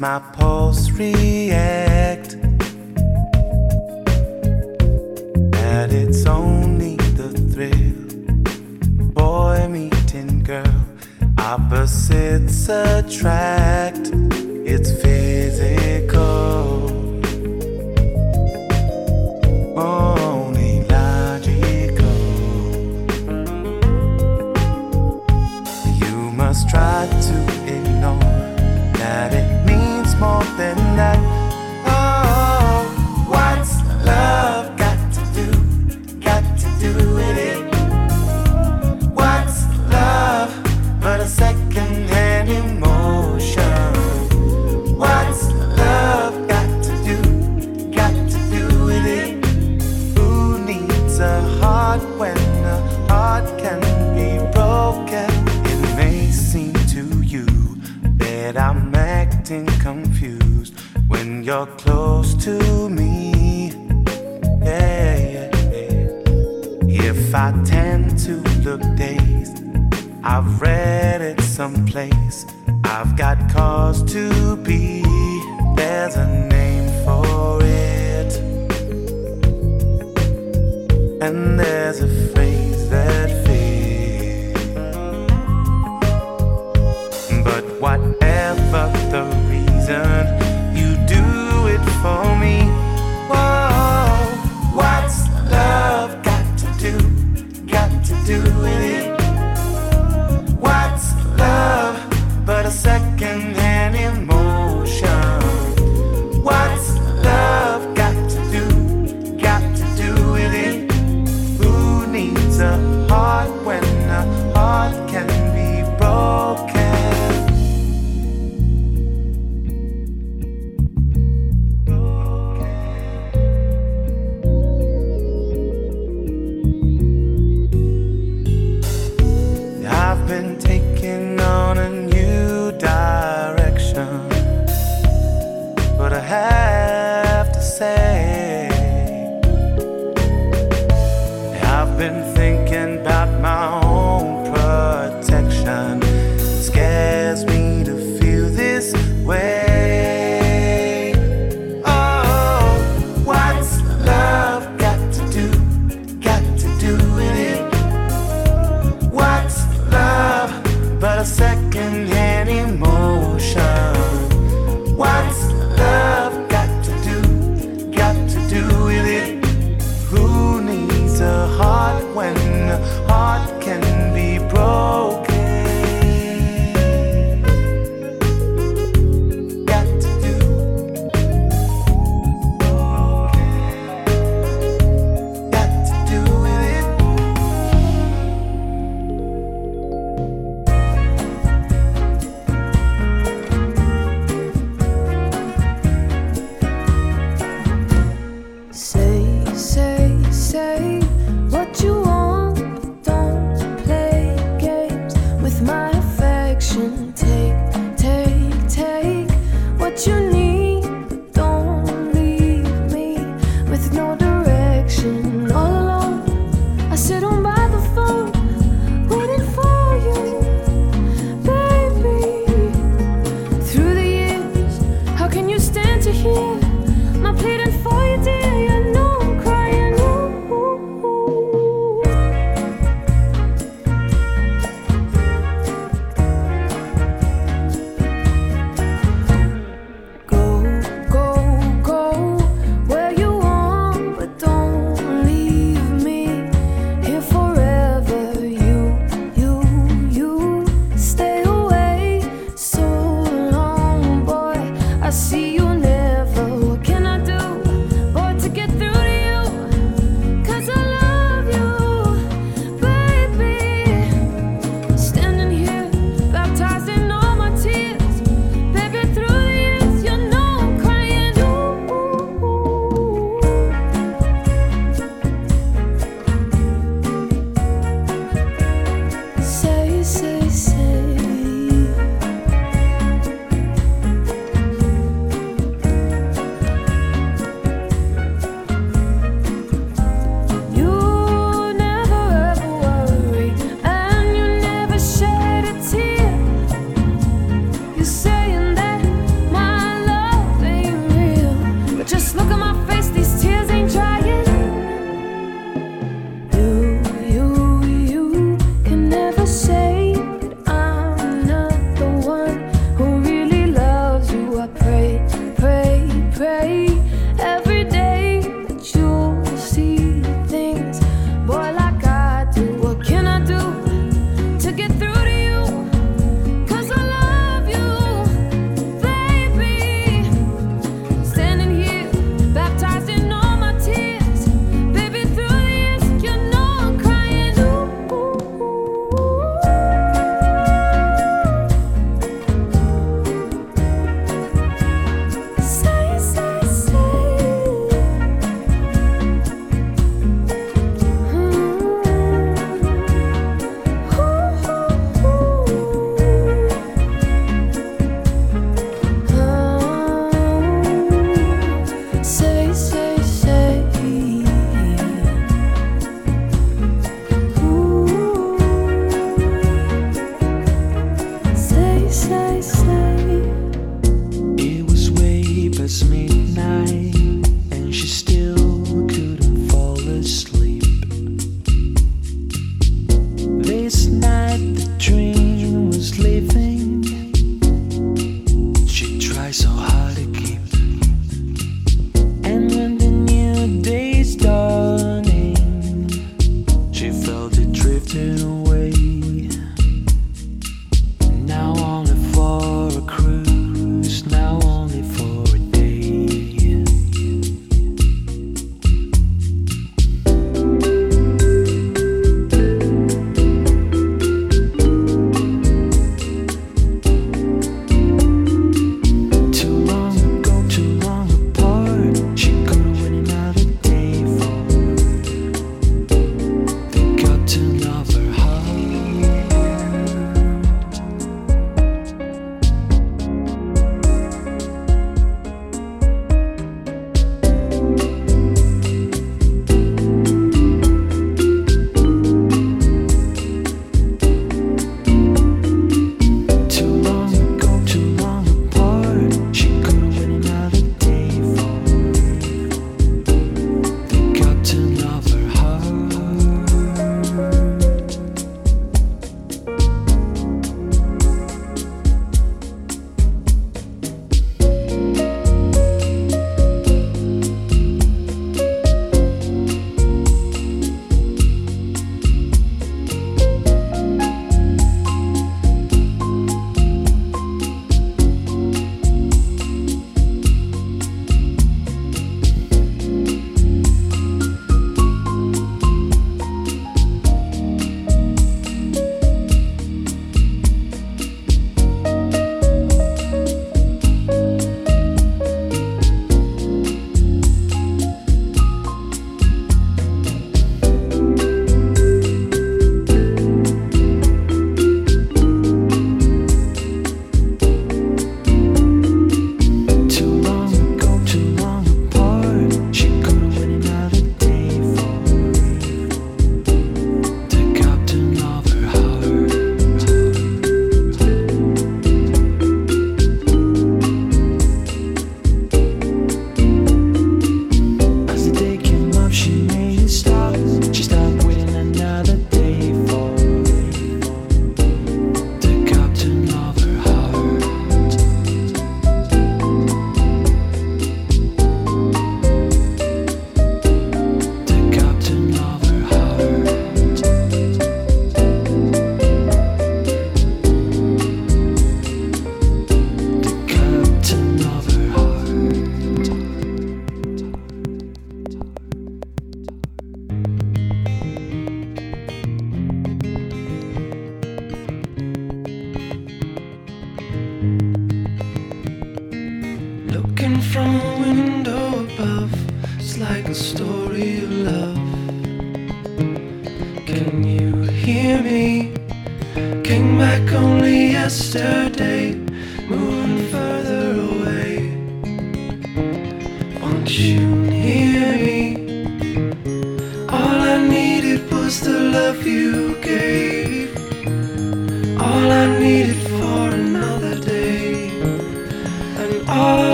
my pulse react.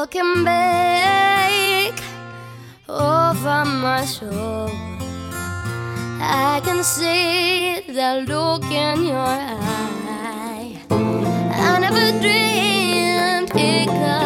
looking back over my shoulder, I can see the look in your eye. I never dreamed it could.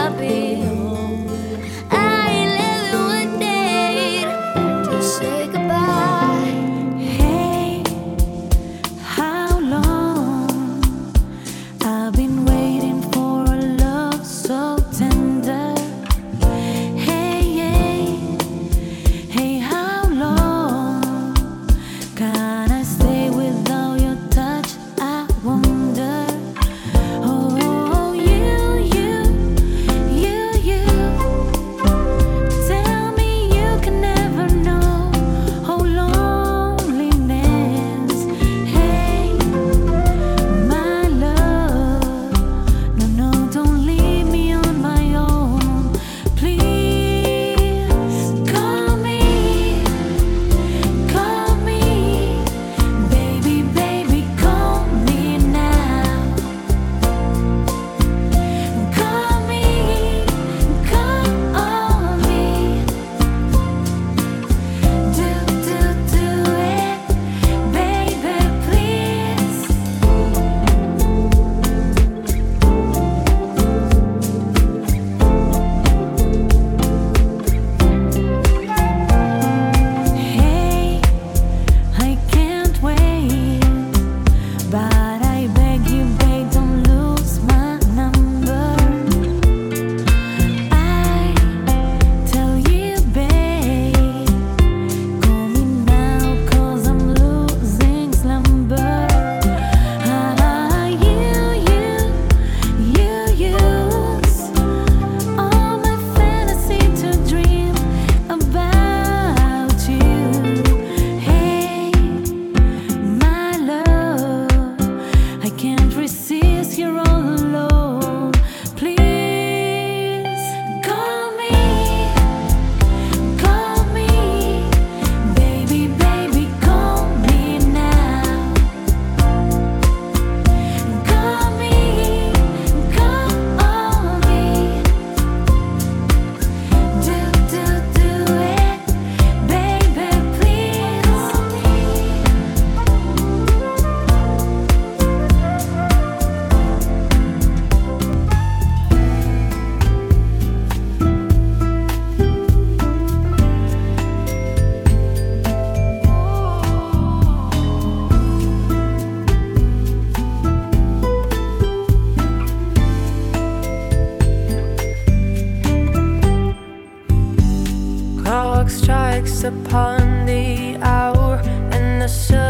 Upon the hour and the sun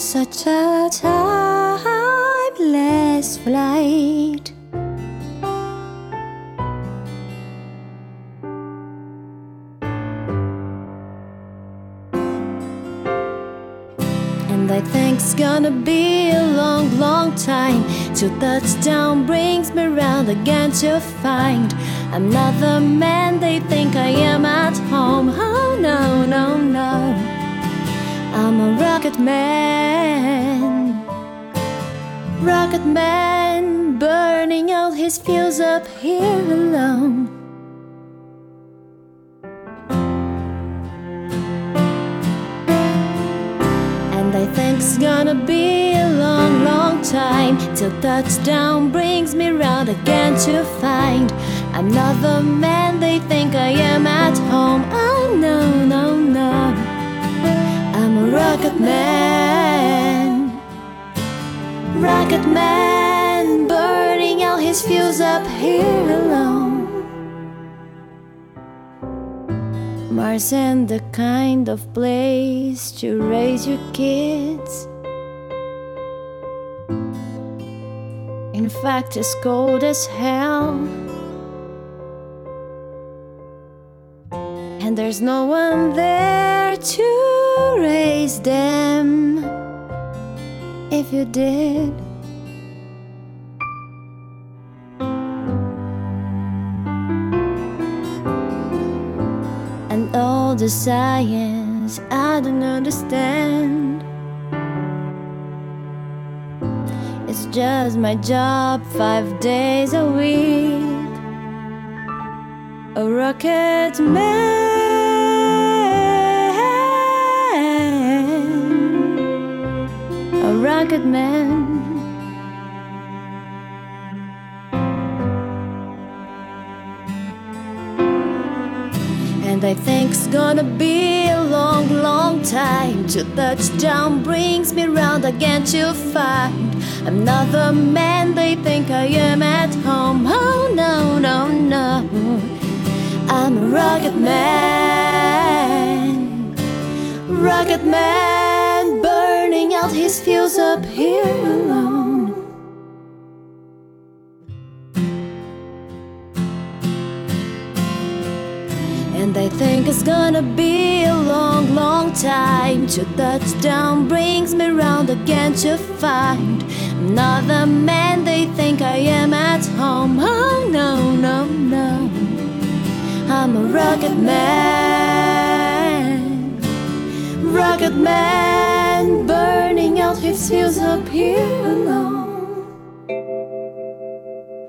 such a timeless flight. And I think it's gonna be a long, long time till touchdown brings me round again to find I'm not the man they think I am at home. Oh no, no, no. I'm a rocket man. Rocket man burning out his fuse up here alone. And I think it's gonna be a long, long time till touchdown brings me round again to find I'm not the man they think I am at home. Oh no, no, no. A rocket man. Rocket man burning all his fuse up here alone. Mars and the kind of place to raise your kids. In fact, it's cold as hell. And there's no one there to raise them. If you did, and all the science I don't understand. It's just my job five days a week. A rocket man. Rocket man. And I think it's gonna be a long, long time till touchdown brings me round again to find I'm not the man they think I am at home. Oh no, no, no. I'm a rocket man. Rocket man nailed his fuels up here alone. And I think it's gonna be a long, long time to touchdown brings me round again to find another man they think I am at home. Oh no, no, no. I'm a rugged man, rugged man, bird lives feels up here alone.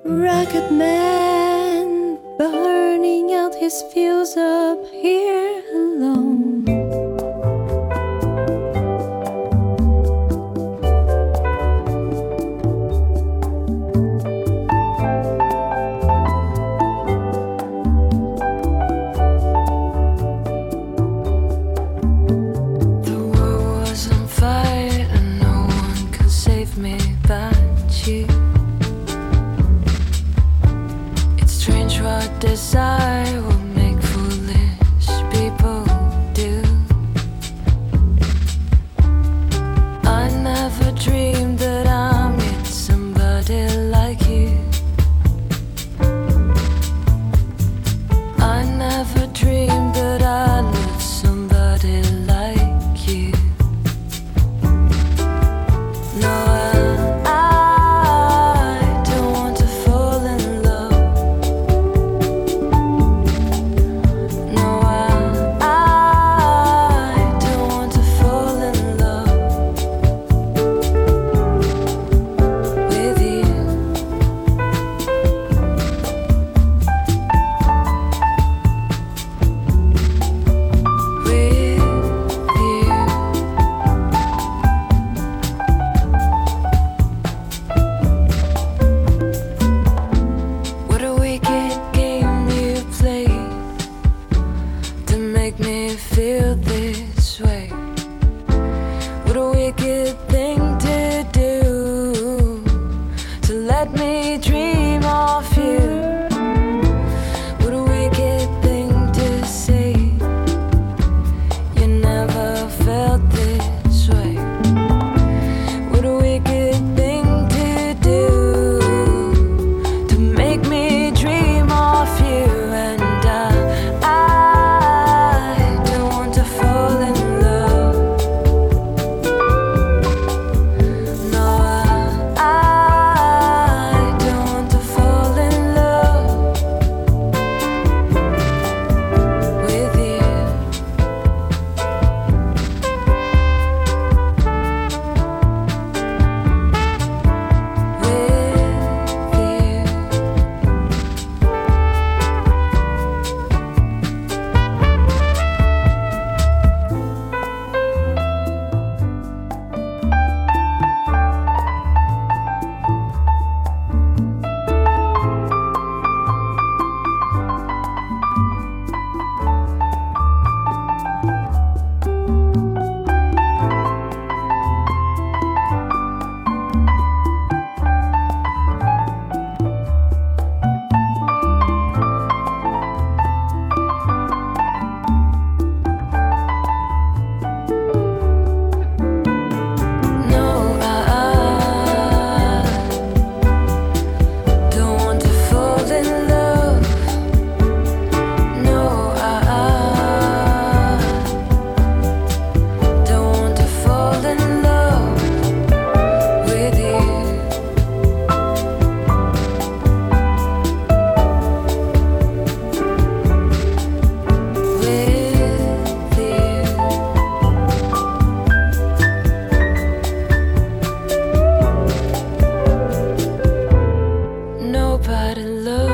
Rocket man burning out his fuse up here alone. stars. Nobody loves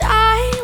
I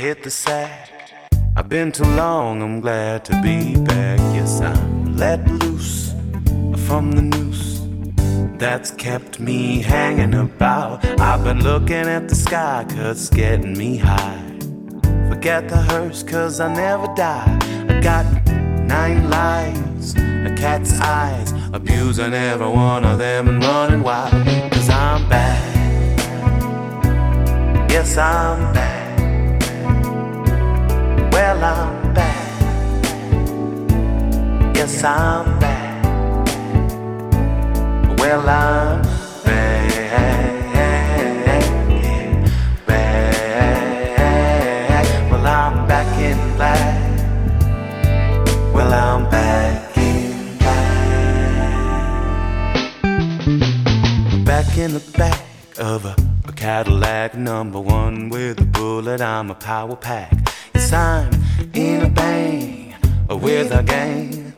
hit the sack. I've been too long, I'm glad to be back. Yes, I'm let loose from the noose that's kept me hanging about. I've been looking at the sky, cause it's getting me high. Forget the hearse, cause I never die. I got nine lives, a cat's eyes, abusing every one of them and running wild. Cause I'm back. Yes, I'm back. I'm back. Well, I'm back. Well, I'm back in black. Well, I'm back in black. Back in the back of a, a Cadillac number one with a bullet. I'm a power pack. Yes, I'm in a bang with a gang.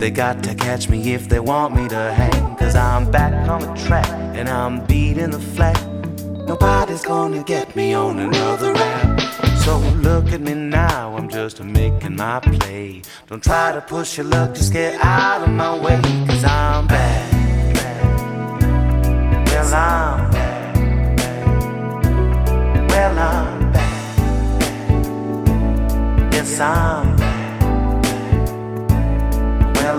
They got to catch me if they want me to hang. Cause I'm back on the track and I'm beating the flat. Nobody's gonna get me on another rap. So look at me now, I'm just making my play. Don't try to push your luck, just get out of my way. Cause I'm back. Well, I'm back. Well, I'm back. Yes, I'm back.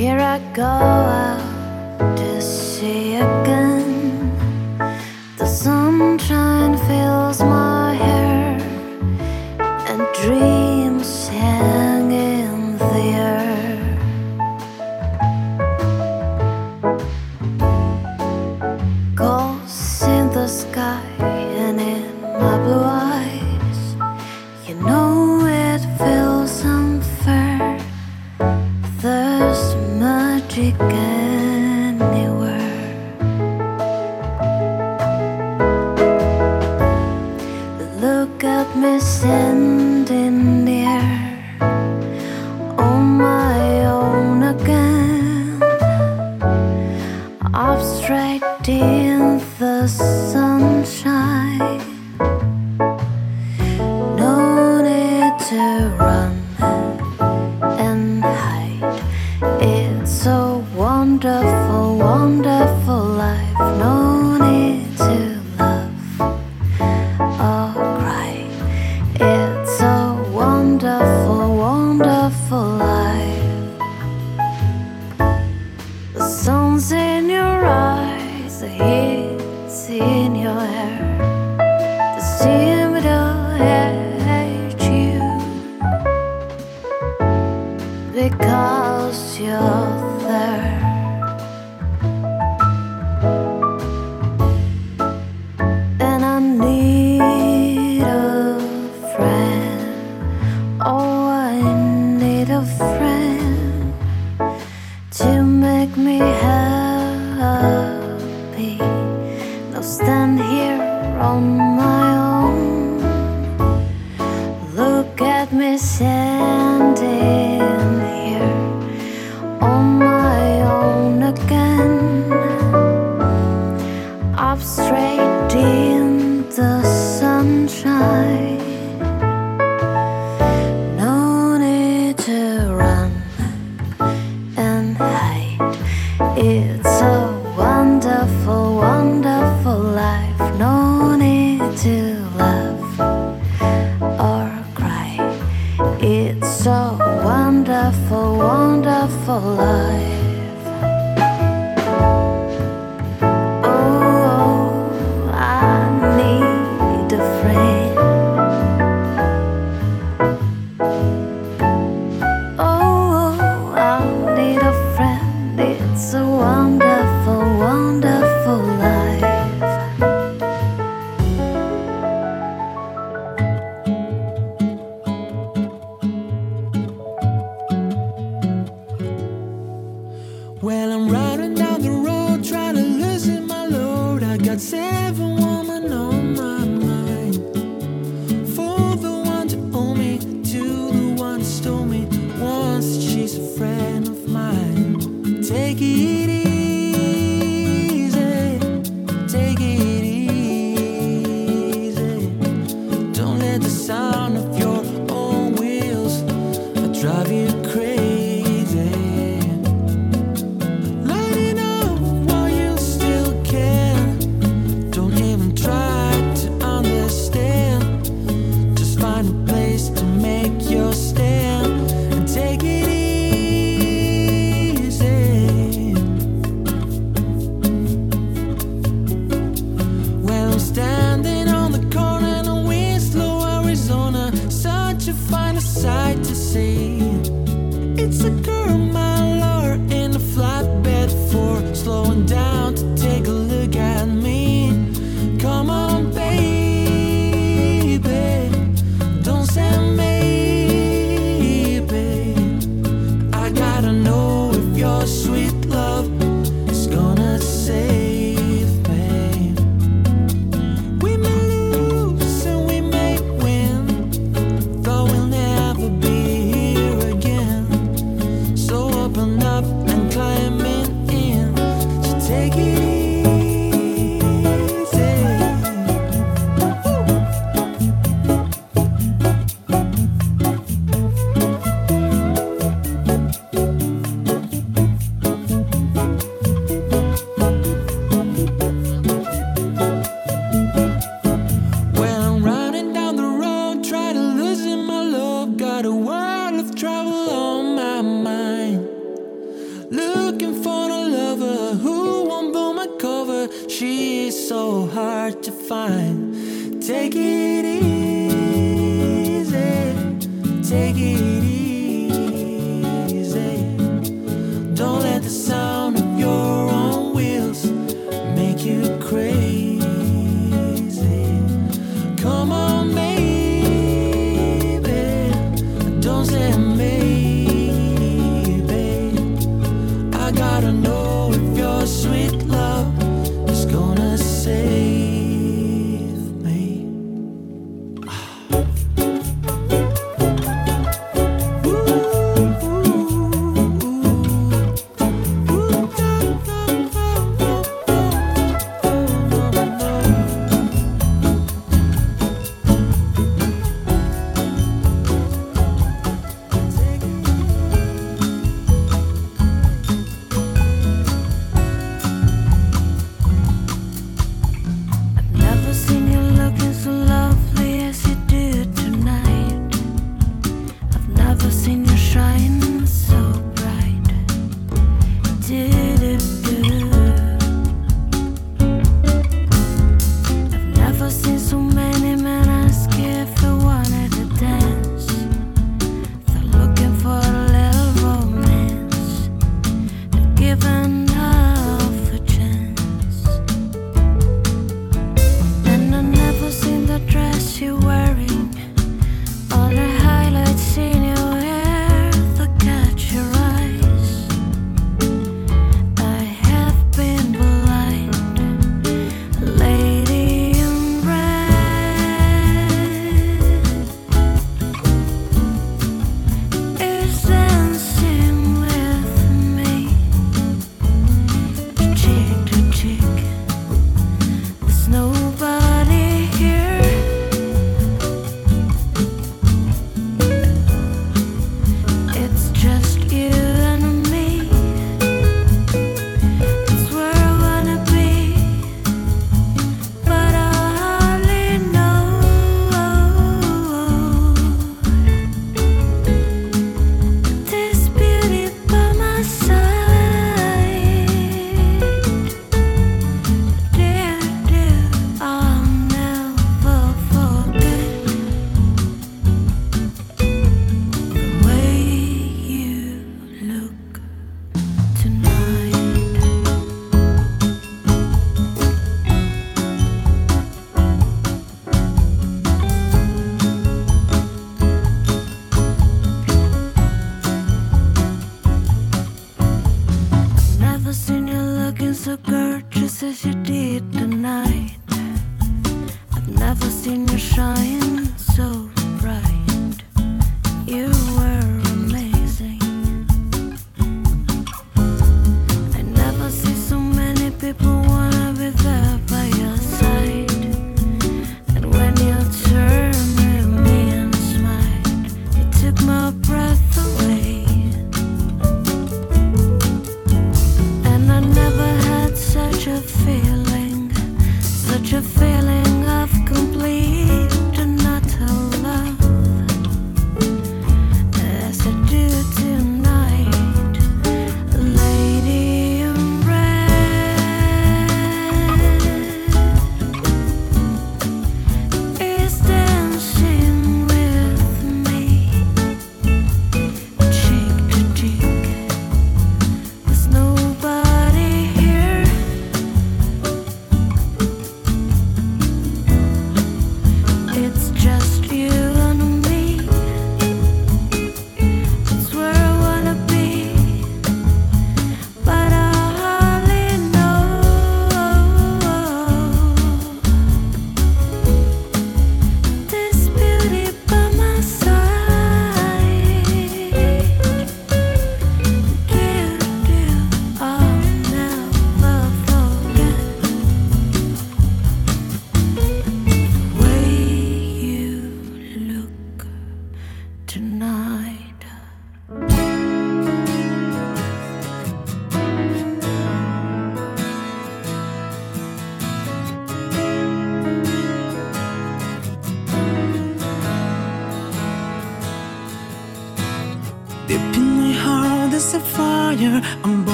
Here I go out to sea again. The sunshine fills my hair and dreams.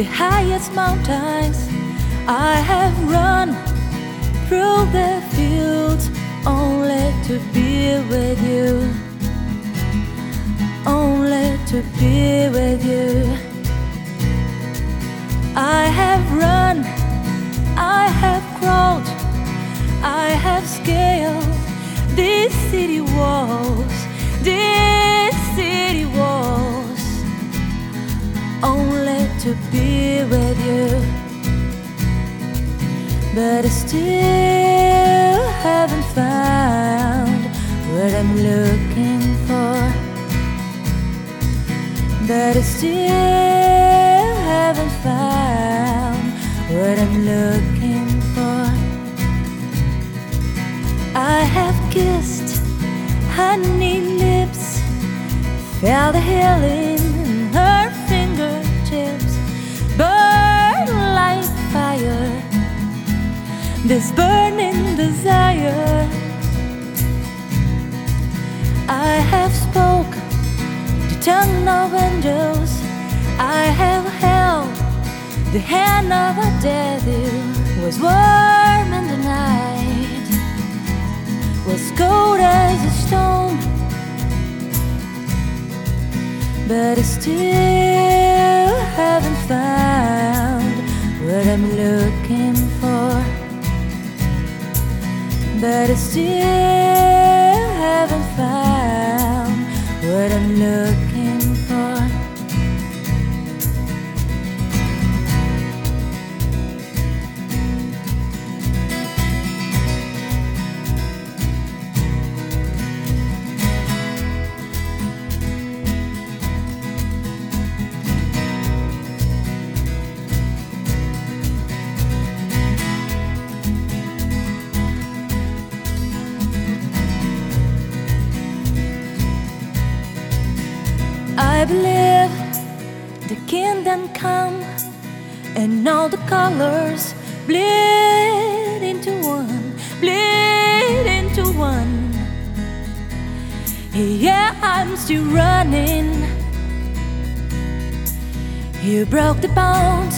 The highest mountains. I have run through the fields only to be with you. Only to be with you. Looking for. But I still haven't found what I'm looking for. I have kissed honey lips, felt the healing in her fingertips, burn like fire. This burning desire. I have spoke the tongue of angels. I have held the hand of a devil. Was warm in the night. Was cold as a stone. But I still haven't found what I'm looking for. But I still haven't found what I'm kingdom come and all the colors bleed into one, bleed into one. Yeah, I'm still running. You broke the bonds,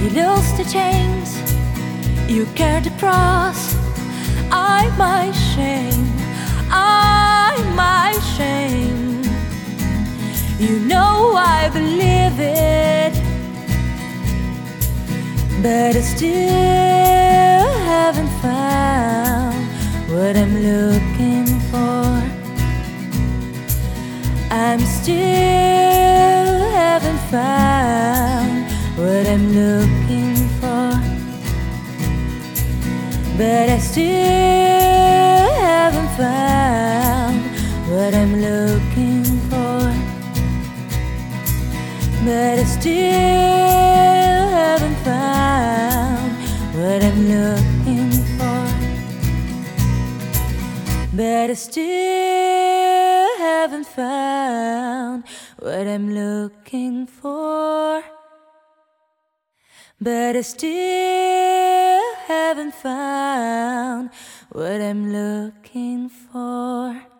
you lost the chains, you carried the cross. I my shame, You know I believe it, but I still haven't found what I'm looking for. I'm still haven't found what I'm looking for, but I still haven't found what I'm looking but I still haven't found what I'm looking for. But I still haven't found what I'm looking for. But I still haven't found what I'm looking for.